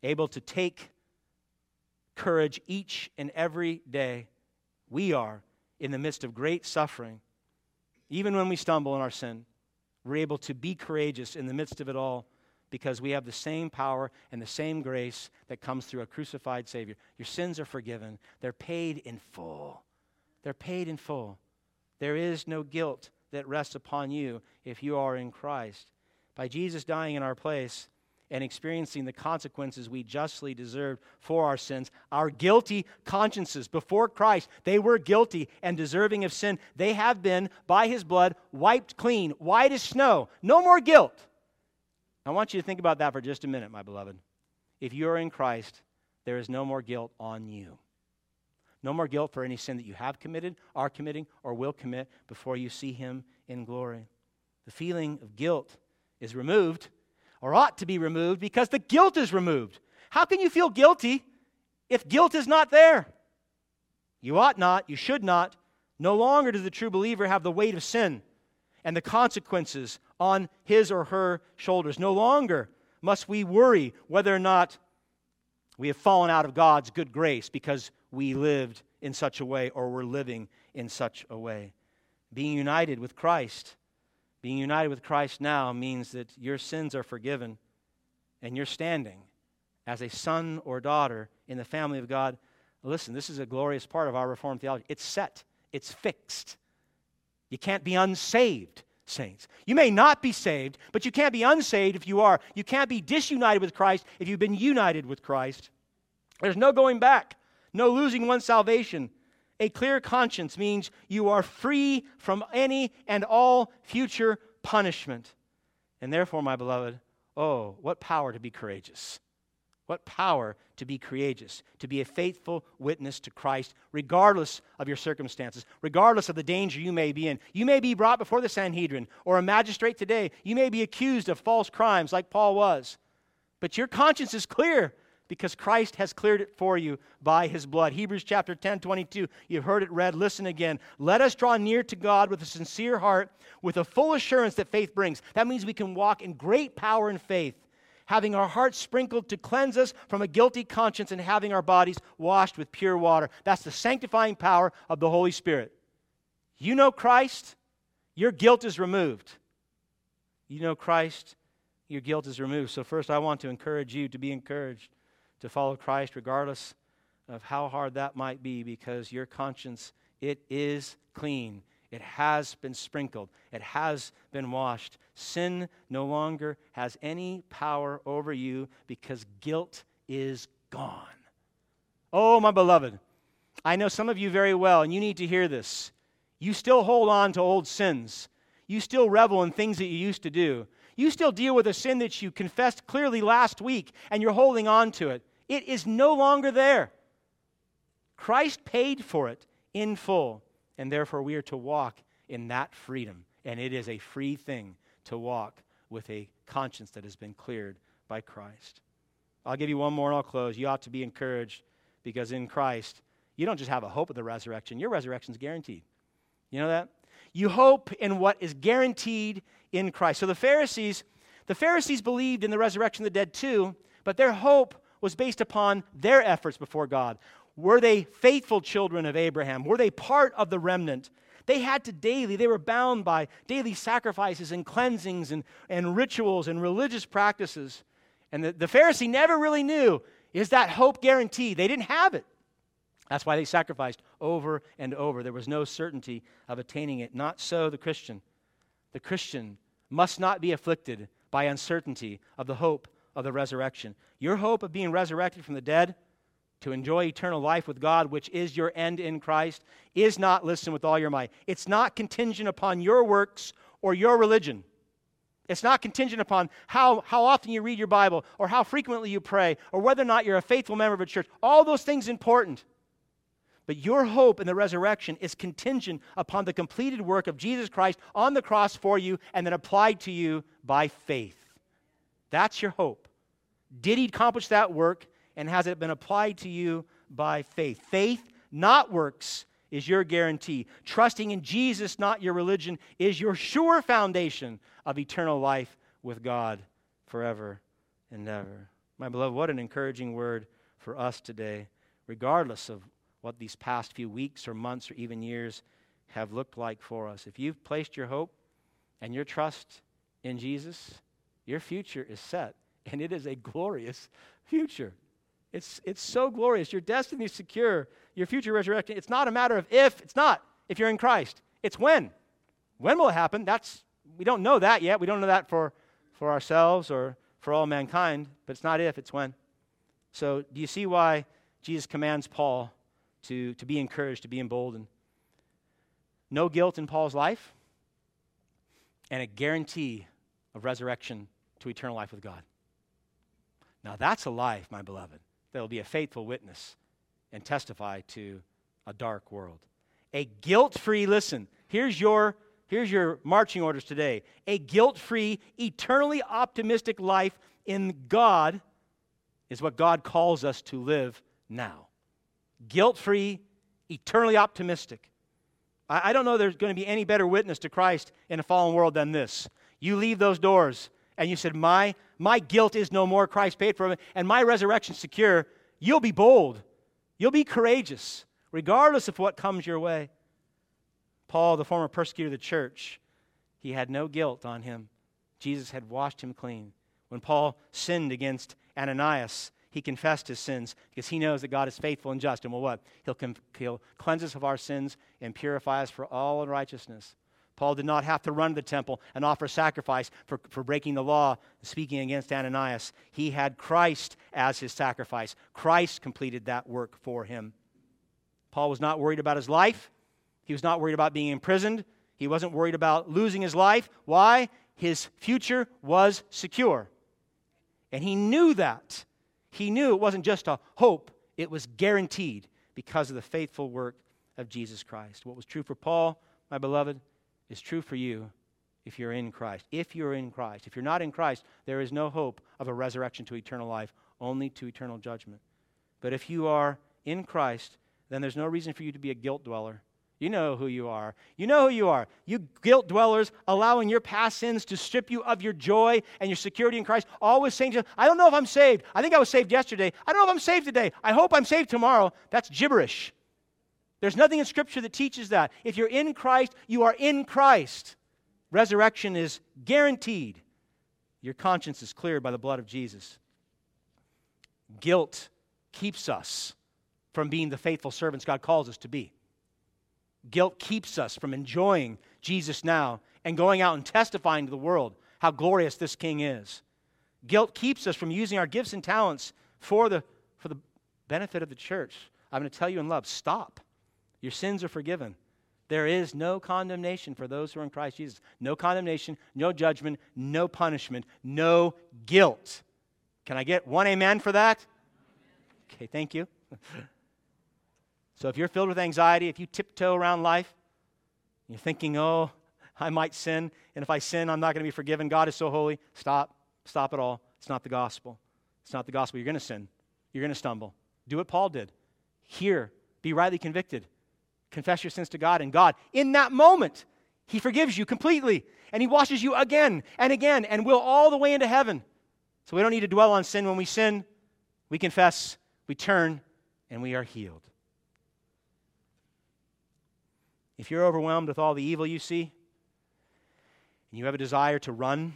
A: Able to take courage each and every day. We are in the midst of great suffering. Even when we stumble in our sin, we're able to be courageous in the midst of it all because we have the same power and the same grace that comes through a crucified Savior. Your sins are forgiven, they're paid in full. They're paid in full. There is no guilt that rests upon you if you are in Christ. By Jesus dying in our place, and experiencing the consequences we justly deserved for our sins. Our guilty consciences before Christ, they were guilty and deserving of sin. They have been, by his blood, wiped clean, white as snow. No more guilt. I want you to think about that for just a minute, my beloved. If you are in Christ, there is no more guilt on you. No more guilt for any sin that you have committed, are committing, or will commit before you see him in glory. The feeling of guilt is removed, or ought to be removed, because the guilt is removed. How can you feel guilty if guilt is not there? You ought not, you should not. No longer does the true believer have the weight of sin and the consequences on his or her shoulders. No longer must we worry whether or not we have fallen out of God's good grace because we lived in such a way or were living in such a way. Being united with Christ, being united with Christ now means that your sins are forgiven and you're standing as a son or daughter in the family of God. Listen, this is a glorious part of our Reformed theology. It's set, it's fixed. You can't be unsaved, saints. You may not be saved, but you can't be unsaved if you are. You can't be disunited with Christ if you've been united with Christ. There's no going back, no losing one's salvation. A clear conscience means you are free from any and all future punishment. And therefore, my beloved, oh, what power to be courageous. What power to be courageous, to be a faithful witness to Christ, regardless of your circumstances, regardless of the danger you may be in. You may be brought before the Sanhedrin or a magistrate today. You may be accused of false crimes like Paul was. But your conscience is clear because Christ has cleared it for you by his blood. Hebrews chapter 10, 22. You've heard it read. Listen again. Let us draw near to God with a sincere heart, with a full assurance that faith brings. That means we can walk in great power and faith having our hearts sprinkled to cleanse us from a guilty conscience, and having our bodies washed with pure water. That's the sanctifying power of the Holy Spirit. You know Christ, your guilt is removed. You know Christ, your guilt is removed. So, first, I want to encourage you to be encouraged to follow Christ, regardless of how hard that might be, because your conscience, it is clean. It has been sprinkled. It has been washed. Sin no longer has any power over you because guilt is gone. Oh, my beloved, I know some of you very well, and you need to hear this. You still hold on to old sins. You still revel in things that you used to do. You still deal with a sin that you confessed clearly last week, and you're holding on to it. It is no longer there. Christ paid for it in full, and therefore we are to walk in that freedom. And it is a free thing to walk with a conscience that has been cleared by Christ. I'll give you one more and I'll close. You ought to be encouraged because in Christ, you don't just have a hope of the resurrection, your resurrection is guaranteed. You know that? You hope in what is guaranteed in Christ. So the Pharisees, the Pharisees believed in the resurrection of the dead too, but their hope was based upon their efforts before God. Were they faithful children of Abraham? Were they part of the remnant? They had to daily, they were bound by daily sacrifices and cleansings and, and rituals and religious practices. And the, the Pharisee never really knew is that hope guaranteed? They didn't have it. That's why they sacrificed over and over. There was no certainty of attaining it. Not so the Christian. The Christian must not be afflicted by uncertainty of the hope of the resurrection. Your hope of being resurrected from the dead to enjoy eternal life with God, which is your end in Christ, is not listen with all your might. It's not contingent upon your works or your religion. It's not contingent upon how, how often you read your Bible or how frequently you pray or whether or not you're a faithful member of a church. All those things important. But your hope in the resurrection is contingent upon the completed work of Jesus Christ on the cross for you and then applied to you by faith. That's your hope. Did he accomplish that work? and has it been applied to you by faith? Faith, not works, is your guarantee. Trusting in Jesus, not your religion, is your sure foundation of eternal life with God forever and ever. My beloved, what an encouraging word for us today, regardless of what these past few weeks or months or even years have looked like for us. If you've placed your hope and your trust in Jesus, your future is set, and it is a glorious future. It's, it's so glorious. Your destiny is secure. Your future resurrection. It's not a matter of if, it's not if you're in Christ. It's when. When will it happen? That's we don't know that yet. We don't know that for, for ourselves or for all mankind, but it's not if, it's when. So do you see why Jesus commands Paul to, to be encouraged, to be emboldened? No guilt in Paul's life, and a guarantee of resurrection to eternal life with God. Now that's a life, my beloved that will be a faithful witness and testify to a dark world. A guilt free, listen, here's your, here's your marching orders today. A guilt free, eternally optimistic life in God is what God calls us to live now. Guilt free, eternally optimistic. I, I don't know there's going to be any better witness to Christ in a fallen world than this. You leave those doors and you said, My, my guilt is no more, Christ paid for it, and my resurrection secure, you'll be bold. You'll be courageous, regardless of what comes your way. Paul, the former persecutor of the church, he had no guilt on him. Jesus had washed him clean. When Paul sinned against Ananias, he confessed his sins because he knows that God is faithful and just. And will what? He'll, he'll cleanse us of our sins and purify us for all unrighteousness. Paul did not have to run to the temple and offer sacrifice for, for breaking the law, speaking against Ananias. He had Christ as his sacrifice. Christ completed that work for him. Paul was not worried about his life. He was not worried about being imprisoned. He wasn't worried about losing his life. Why? His future was secure. And he knew that. He knew it wasn't just a hope, it was guaranteed because of the faithful work of Jesus Christ. What was true for Paul, my beloved, is true for you if you're in Christ. If you're in Christ. If you're not in Christ, there is no hope of a resurrection to eternal life, only to eternal judgment. But if you are in Christ, then there's no reason for you to be a guilt dweller. You know who you are. You know who you are. You guilt dwellers allowing your past sins to strip you of your joy and your security in Christ. Always saying to I don't know if I'm saved. I think I was saved yesterday. I don't know if I'm saved today. I hope I'm saved tomorrow. That's gibberish. There's nothing in Scripture that teaches that. If you're in Christ, you are in Christ. Resurrection is guaranteed. Your conscience is cleared by the blood of Jesus. Guilt keeps us from being the faithful servants God calls us to be. Guilt keeps us from enjoying Jesus now and going out and testifying to the world how glorious this King is. Guilt keeps us from using our gifts and talents for the, for the benefit of the church, I'm going to tell you in love stop. Your sins are forgiven. There is no condemnation for those who are in Christ Jesus. No condemnation, no judgment, no punishment, no guilt. Can I get one amen for that? Okay, thank you. so if you're filled with anxiety, if you tiptoe around life, you're thinking, oh, I might sin, and if I sin, I'm not going to be forgiven. God is so holy. Stop. Stop it all. It's not the gospel. It's not the gospel. You're going to sin. You're going to stumble. Do what Paul did. Hear, be rightly convicted. Confess your sins to God, and God, in that moment, He forgives you completely, and He washes you again and again, and will all the way into heaven. So we don't need to dwell on sin. When we sin, we confess, we turn, and we are healed. If you're overwhelmed with all the evil you see, and you have a desire to run,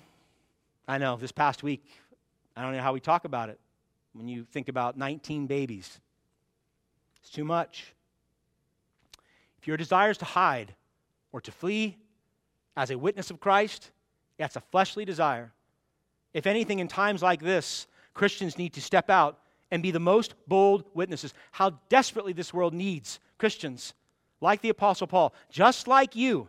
A: I know this past week, I don't know how we talk about it when you think about 19 babies. It's too much. If your desire is to hide or to flee as a witness of Christ, that's a fleshly desire. If anything, in times like this, Christians need to step out and be the most bold witnesses. How desperately this world needs Christians like the Apostle Paul, just like you,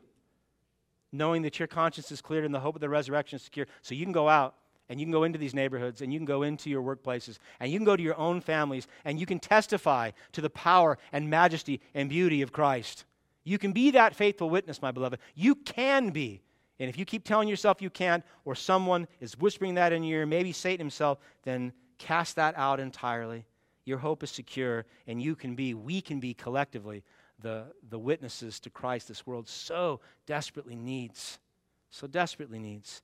A: knowing that your conscience is cleared and the hope of the resurrection is secure. So you can go out and you can go into these neighborhoods and you can go into your workplaces and you can go to your own families and you can testify to the power and majesty and beauty of Christ. You can be that faithful witness, my beloved. You can be. And if you keep telling yourself you can't, or someone is whispering that in your ear, maybe Satan himself, then cast that out entirely. Your hope is secure, and you can be, we can be collectively the, the witnesses to Christ this world so desperately needs. So desperately needs.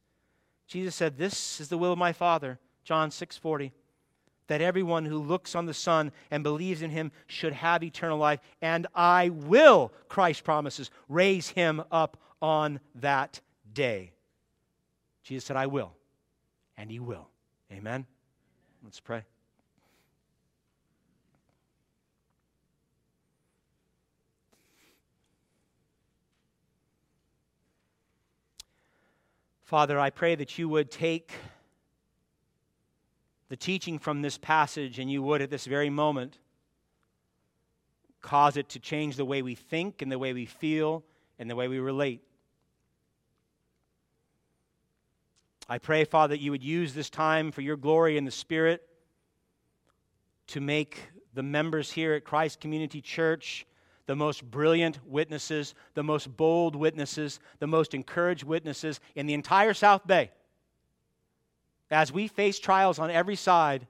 A: Jesus said, This is the will of my Father, John 6 40, that everyone who looks on the Son and believes in him should have eternal life, and I will, Christ promises, raise him up on that day. Jesus said, I will, and he will. Amen. Let's pray. Father, I pray that you would take the teaching from this passage and you would at this very moment cause it to change the way we think and the way we feel and the way we relate. I pray, Father, that you would use this time for your glory in the Spirit to make the members here at Christ Community Church the most brilliant witnesses, the most bold witnesses, the most encouraged witnesses in the entire South Bay. As we face trials on every side,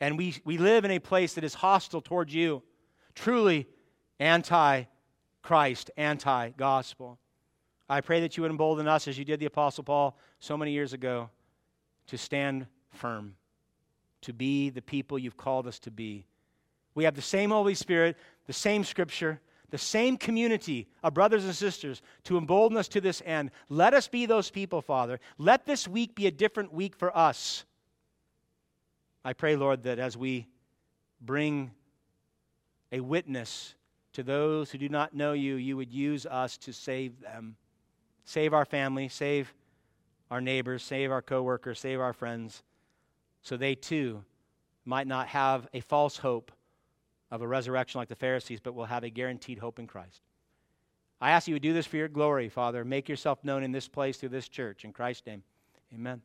A: and we, we live in a place that is hostile towards you, truly anti Christ, anti gospel. I pray that you would embolden us, as you did the Apostle Paul so many years ago, to stand firm, to be the people you've called us to be. We have the same Holy Spirit, the same scripture, the same community of brothers and sisters to embolden us to this end. Let us be those people, Father. Let this week be a different week for us. I pray, Lord, that as we bring a witness to those who do not know you, you would use us to save them. Save our family, save our neighbors, save our coworkers, save our friends, so they too might not have a false hope of a resurrection like the Pharisees, but will have a guaranteed hope in Christ. I ask you to do this for your glory, Father. Make yourself known in this place through this church. In Christ's name, amen.